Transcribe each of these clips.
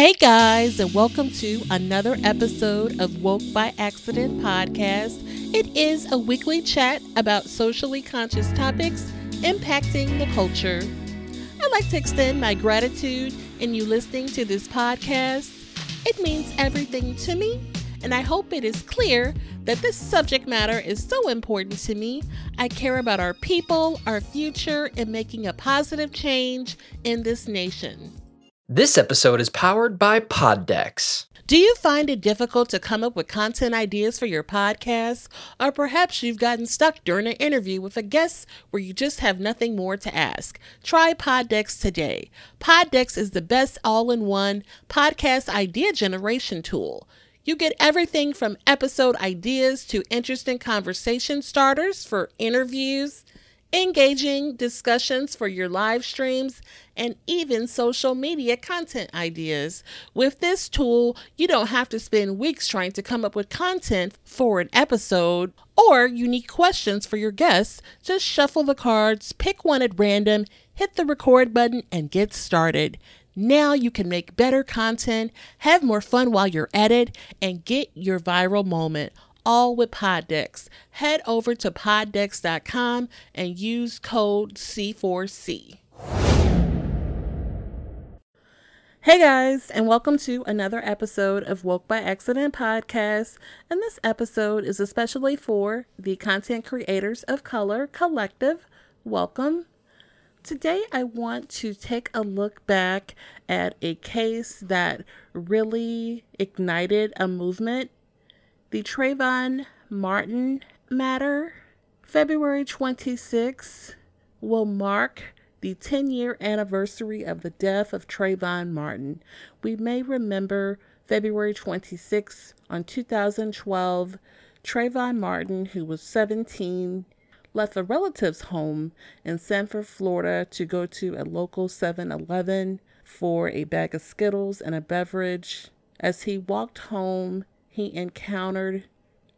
Hey guys, and welcome to another episode of Woke by Accident podcast. It is a weekly chat about socially conscious topics impacting the culture. I'd like to extend my gratitude in you listening to this podcast. It means everything to me, and I hope it is clear that this subject matter is so important to me. I care about our people, our future, and making a positive change in this nation. This episode is powered by Poddex. Do you find it difficult to come up with content ideas for your podcast? Or perhaps you've gotten stuck during an interview with a guest where you just have nothing more to ask? Try Poddex today. Poddex is the best all in one podcast idea generation tool. You get everything from episode ideas to interesting conversation starters for interviews engaging discussions for your live streams, and even social media content ideas. With this tool, you don't have to spend weeks trying to come up with content for an episode or unique questions for your guests. Just shuffle the cards, pick one at random, hit the record button, and get started. Now you can make better content, have more fun while you're at it, and get your viral moment all with Poddex. Head over to poddex.com and use code C4C. Hey guys, and welcome to another episode of Woke by Accident podcast. And this episode is especially for the content creators of color collective. Welcome. Today, I want to take a look back at a case that really ignited a movement the Trayvon Martin matter, February 26, will mark the 10 year anniversary of the death of Trayvon Martin. We may remember February 26 on 2012, Trayvon Martin, who was 17, left a relative's home in Sanford, Florida to go to a local 7 Eleven for a bag of Skittles and a beverage. As he walked home, he encountered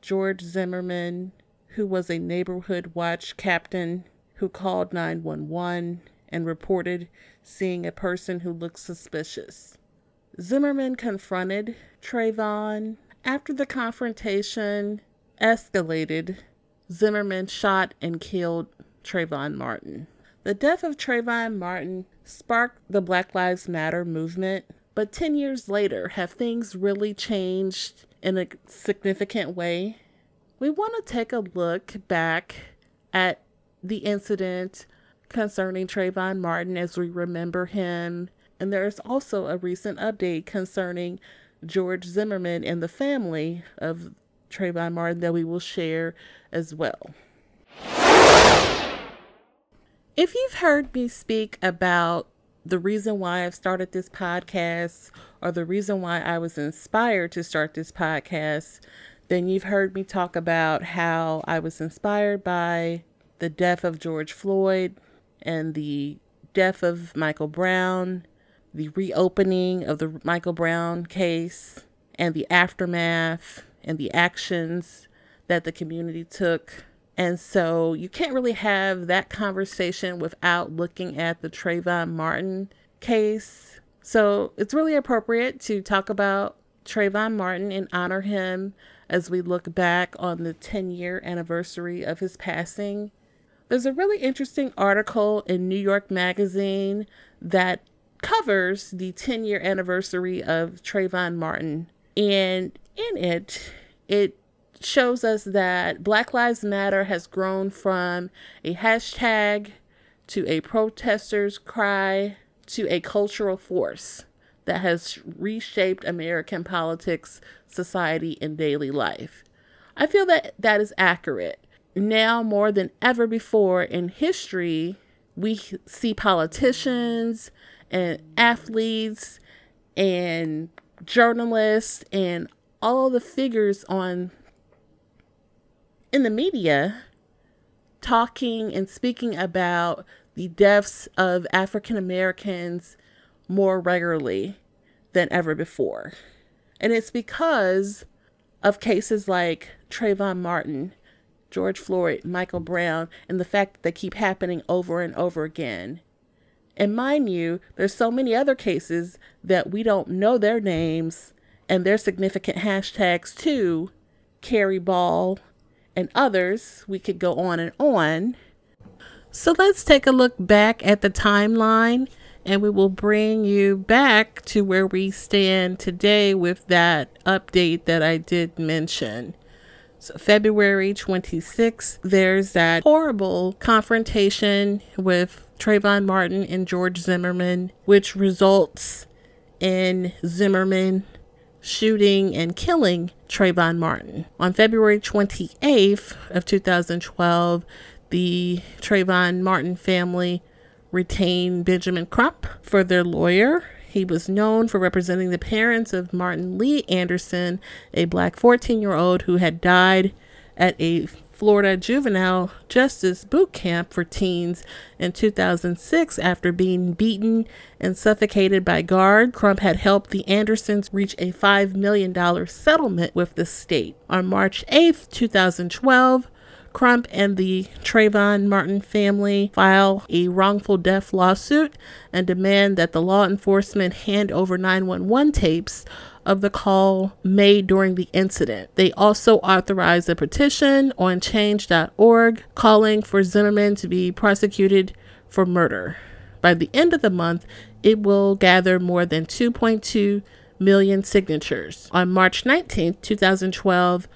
George Zimmerman, who was a neighborhood watch captain who called 911 and reported seeing a person who looked suspicious. Zimmerman confronted Trayvon. After the confrontation escalated, Zimmerman shot and killed Trayvon Martin. The death of Trayvon Martin sparked the Black Lives Matter movement, but 10 years later, have things really changed in a significant way, we want to take a look back at the incident concerning Trayvon Martin as we remember him. And there's also a recent update concerning George Zimmerman and the family of Trayvon Martin that we will share as well. If you've heard me speak about the reason why I've started this podcast or the reason why I was inspired to start this podcast, then you've heard me talk about how I was inspired by the death of George Floyd and the death of Michael Brown, the reopening of the Michael Brown case, and the aftermath and the actions that the community took. And so you can't really have that conversation without looking at the Trayvon Martin case so it's really appropriate to talk about Trayvon Martin and honor him as we look back on the 10 year anniversary of his passing. There's a really interesting article in New York Magazine that covers the 10 year anniversary of Trayvon Martin. And in it, it shows us that Black Lives Matter has grown from a hashtag to a protester's cry to a cultural force that has reshaped American politics, society, and daily life. I feel that that is accurate. Now, more than ever before in history, we see politicians and athletes and journalists and all the figures on in the media talking and speaking about the deaths of African Americans more regularly than ever before. And it's because of cases like Trayvon Martin, George Floyd, Michael Brown, and the fact that they keep happening over and over again. And mind you, there's so many other cases that we don't know their names and their significant hashtags too. Carrie Ball and others. We could go on and on. So let's take a look back at the timeline and we will bring you back to where we stand today with that update that I did mention. So, February 26th, there's that horrible confrontation with Trayvon Martin and George Zimmerman, which results in Zimmerman shooting and killing Trayvon Martin. On February 28th of 2012, the Trayvon Martin family retained Benjamin Crump for their lawyer. He was known for representing the parents of Martin Lee Anderson, a black 14 year old who had died at a Florida juvenile justice boot camp for teens in 2006 after being beaten and suffocated by guard. Crump had helped the Andersons reach a $5 million settlement with the state. On March 8, 2012, Crump and the Trayvon Martin family file a wrongful death lawsuit and demand that the law enforcement hand over 911 tapes of the call made during the incident. They also authorized a petition on change.org calling for Zimmerman to be prosecuted for murder. By the end of the month, it will gather more than 2.2 million signatures. On March 19, 2012,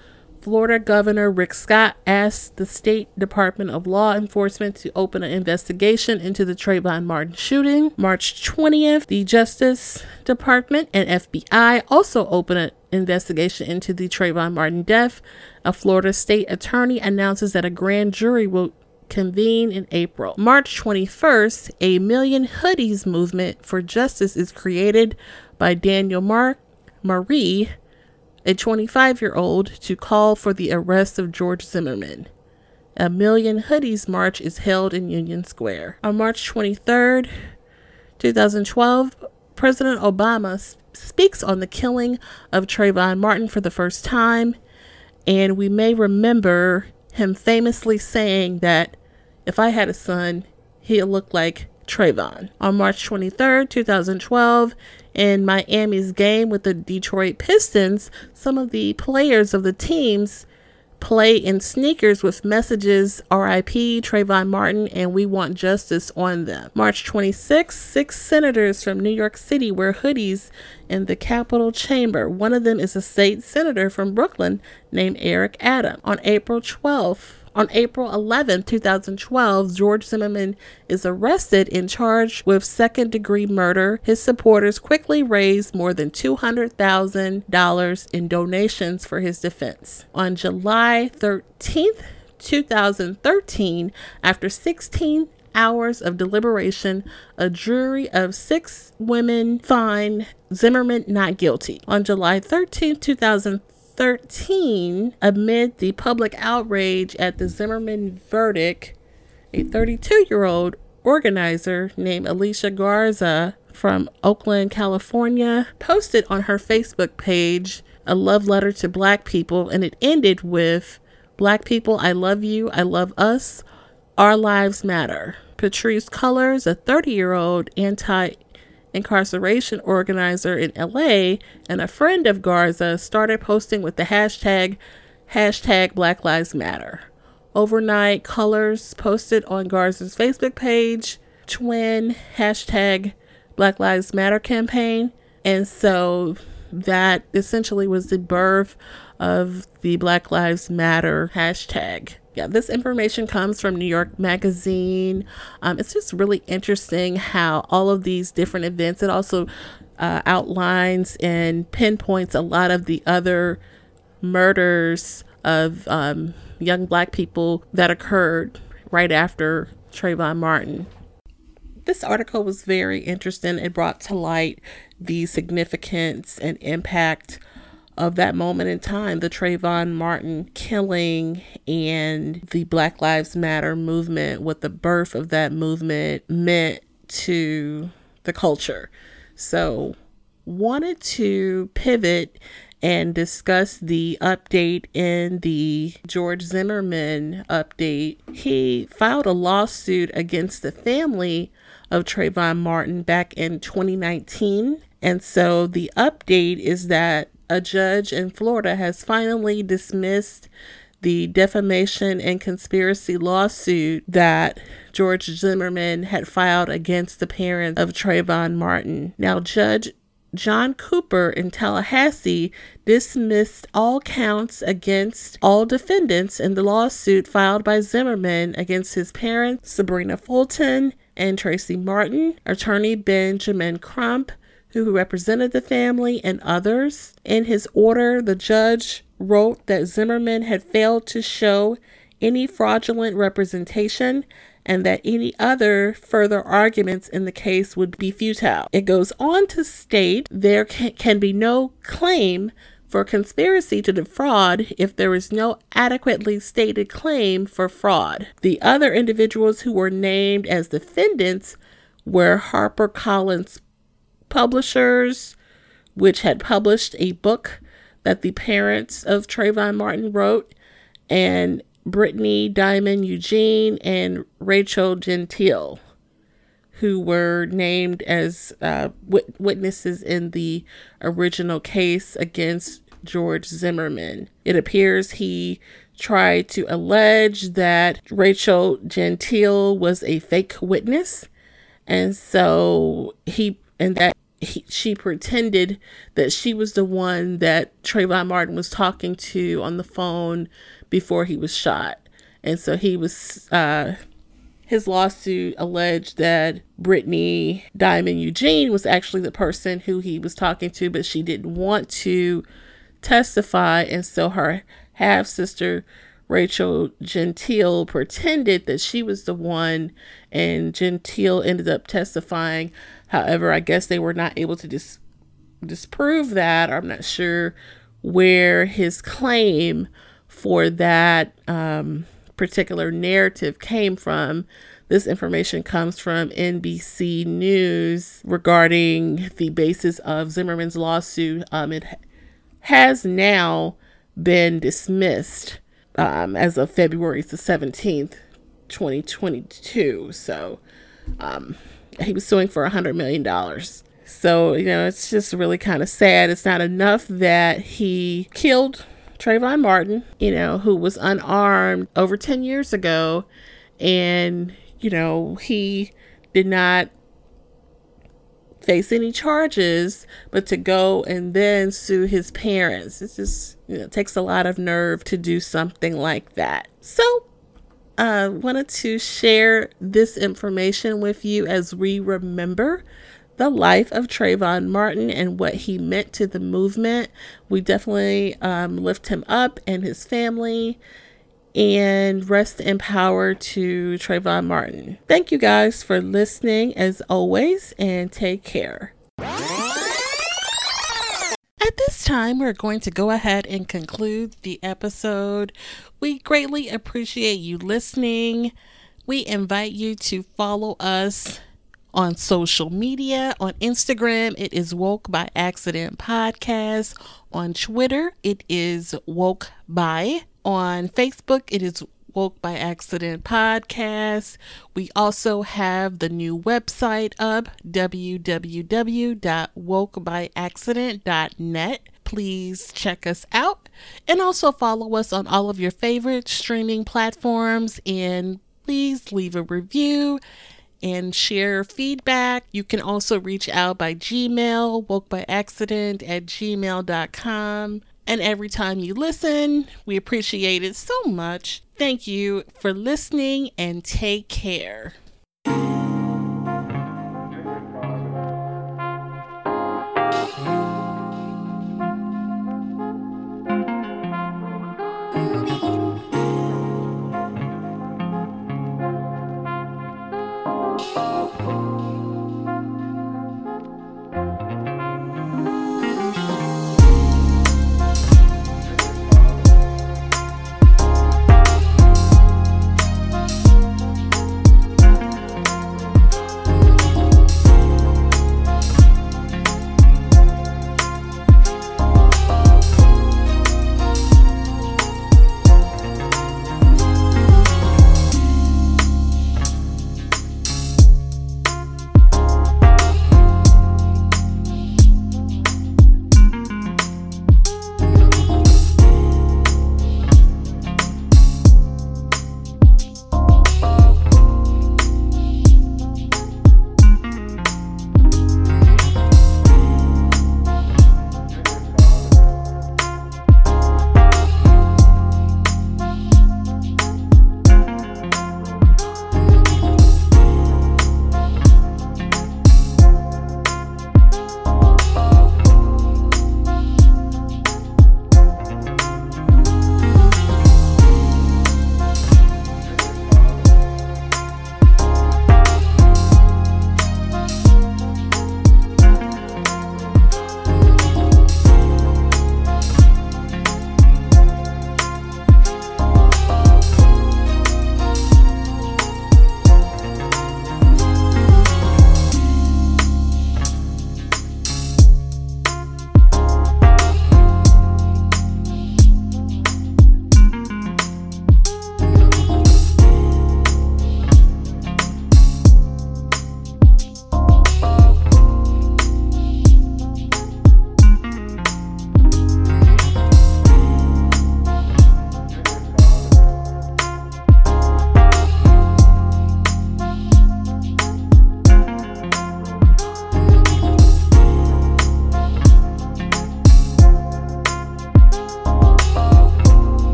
Florida Governor Rick Scott asked the State Department of Law Enforcement to open an investigation into the Trayvon Martin shooting. March 20th, the Justice Department and FBI also opened an investigation into the Trayvon Martin death. A Florida state attorney announces that a grand jury will convene in April. March 21st, a Million Hoodies movement for justice is created by Daniel Mark Maree a 25 year old, to call for the arrest of George Zimmerman. A Million Hoodies March is held in Union Square. On March 23, 2012, President Obama speaks on the killing of Trayvon Martin for the first time, and we may remember him famously saying that if I had a son, he'd look like Trayvon. On March 23, 2012, in Miami's game with the Detroit Pistons, some of the players of the teams play in sneakers with messages RIP Trayvon Martin and we want justice on them. March 26, six senators from New York City wear hoodies in the Capitol chamber. One of them is a state senator from Brooklyn named Eric Adam. On April 12th, on April 11, 2012, George Zimmerman is arrested and charged with second degree murder. His supporters quickly raised more than $200,000 in donations for his defense. On July 13th, 2013, after 16 hours of deliberation, a jury of six women find Zimmerman not guilty. On July 13, 2013, 13, amid the public outrage at the Zimmerman verdict, a 32 year old organizer named Alicia Garza from Oakland, California, posted on her Facebook page a love letter to black people, and it ended with Black people, I love you, I love us, our lives matter. Patrisse Cullors, a 30 year old anti incarceration organizer in LA and a friend of Garza started posting with the hashtag hashtag Black Lives Matter. Overnight, Cullors posted on Garza's Facebook page, twin hashtag Black Lives Matter campaign. And so that essentially was the birth of the Black Lives Matter hashtag yeah, this information comes from New York Magazine. Um, it's just really interesting how all of these different events, it also uh, outlines and pinpoints a lot of the other murders of um, young black people that occurred right after Trayvon Martin. This article was very interesting. It brought to light the significance and impact of that moment in time, the Trayvon Martin killing and the Black Lives Matter movement, what the birth of that movement meant to the culture. So, wanted to pivot and discuss the update in the George Zimmerman update. He filed a lawsuit against the family of Trayvon Martin back in 2019. And so the update is that a judge in Florida has finally dismissed the defamation and conspiracy lawsuit that George Zimmerman had filed against the parents of Trayvon Martin. Now, Judge John Cooper in Tallahassee dismissed all counts against all defendants in the lawsuit filed by Zimmerman against his parents, Sabrina Fulton and Tracy Martin, attorney Benjamin Crump, who represented the family, and others. In his order, the judge wrote that Zimmerman had failed to show any fraudulent representation and that any other further arguments in the case would be futile. It goes on to state there can, be no claim for conspiracy to defraud if there is no adequately stated claim for fraud. The other individuals who were named as defendants were HarperCollins Publishers, which had published a book that the parents of Trayvon Martin wrote, and Brittany Diamond Eugene and Rachel Jeantel, who were named as uh, wit- witnesses in the original case against George Zimmerman. It appears he tried to allege that Rachel Jeantel was a fake witness, and so he and that he, she pretended that she was the one that Trayvon Martin was talking to on the phone before he was shot. And so he was, uh, his lawsuit alleged that Brittany Diamond Eugene was actually the person who he was talking to, but she didn't want to testify. And so her half sister, Rachel Jeantel, pretended that she was the one, and Jeantel ended up testifying. However, I guess they were not able to dis- disprove that. I'm not sure where his claim for that um, particular narrative came from. This information comes from NBC News regarding the basis of Zimmerman's lawsuit. Um, it has now been dismissed um, as of February the 17th, 2022. So um, he was suing for a $100 million. So, you know, it's just really kind of sad. It's not enough that he killed Trayvon Martin, you know, who was unarmed over 10 years ago. And, you know, he did not face any charges, but to go and then sue his parents. It just, you know, takes a lot of nerve to do something like that. So, I uh, wanted to share this information with you as we remember the life of Trayvon Martin and what he meant to the movement. We definitely um, lift him up and his family and rest in power to Trayvon Martin. Thank you guys for listening as always and take care. At this time, we're going to go ahead and conclude the episode. We greatly appreciate you listening. We invite you to follow us on social media. On Instagram, it is Woke by Accident Podcast. On Twitter, it is Woke by. On Facebook, it is Woke by Accident Podcast. We also have the new website up, www.wokebyaccident.net. Please check us out and also follow us on all of your favorite streaming platforms and please leave a review and share feedback. You can also reach out by Gmail, wokebyaccident at gmail.com. And every time you listen, we appreciate it so much. Thank you for listening and take care.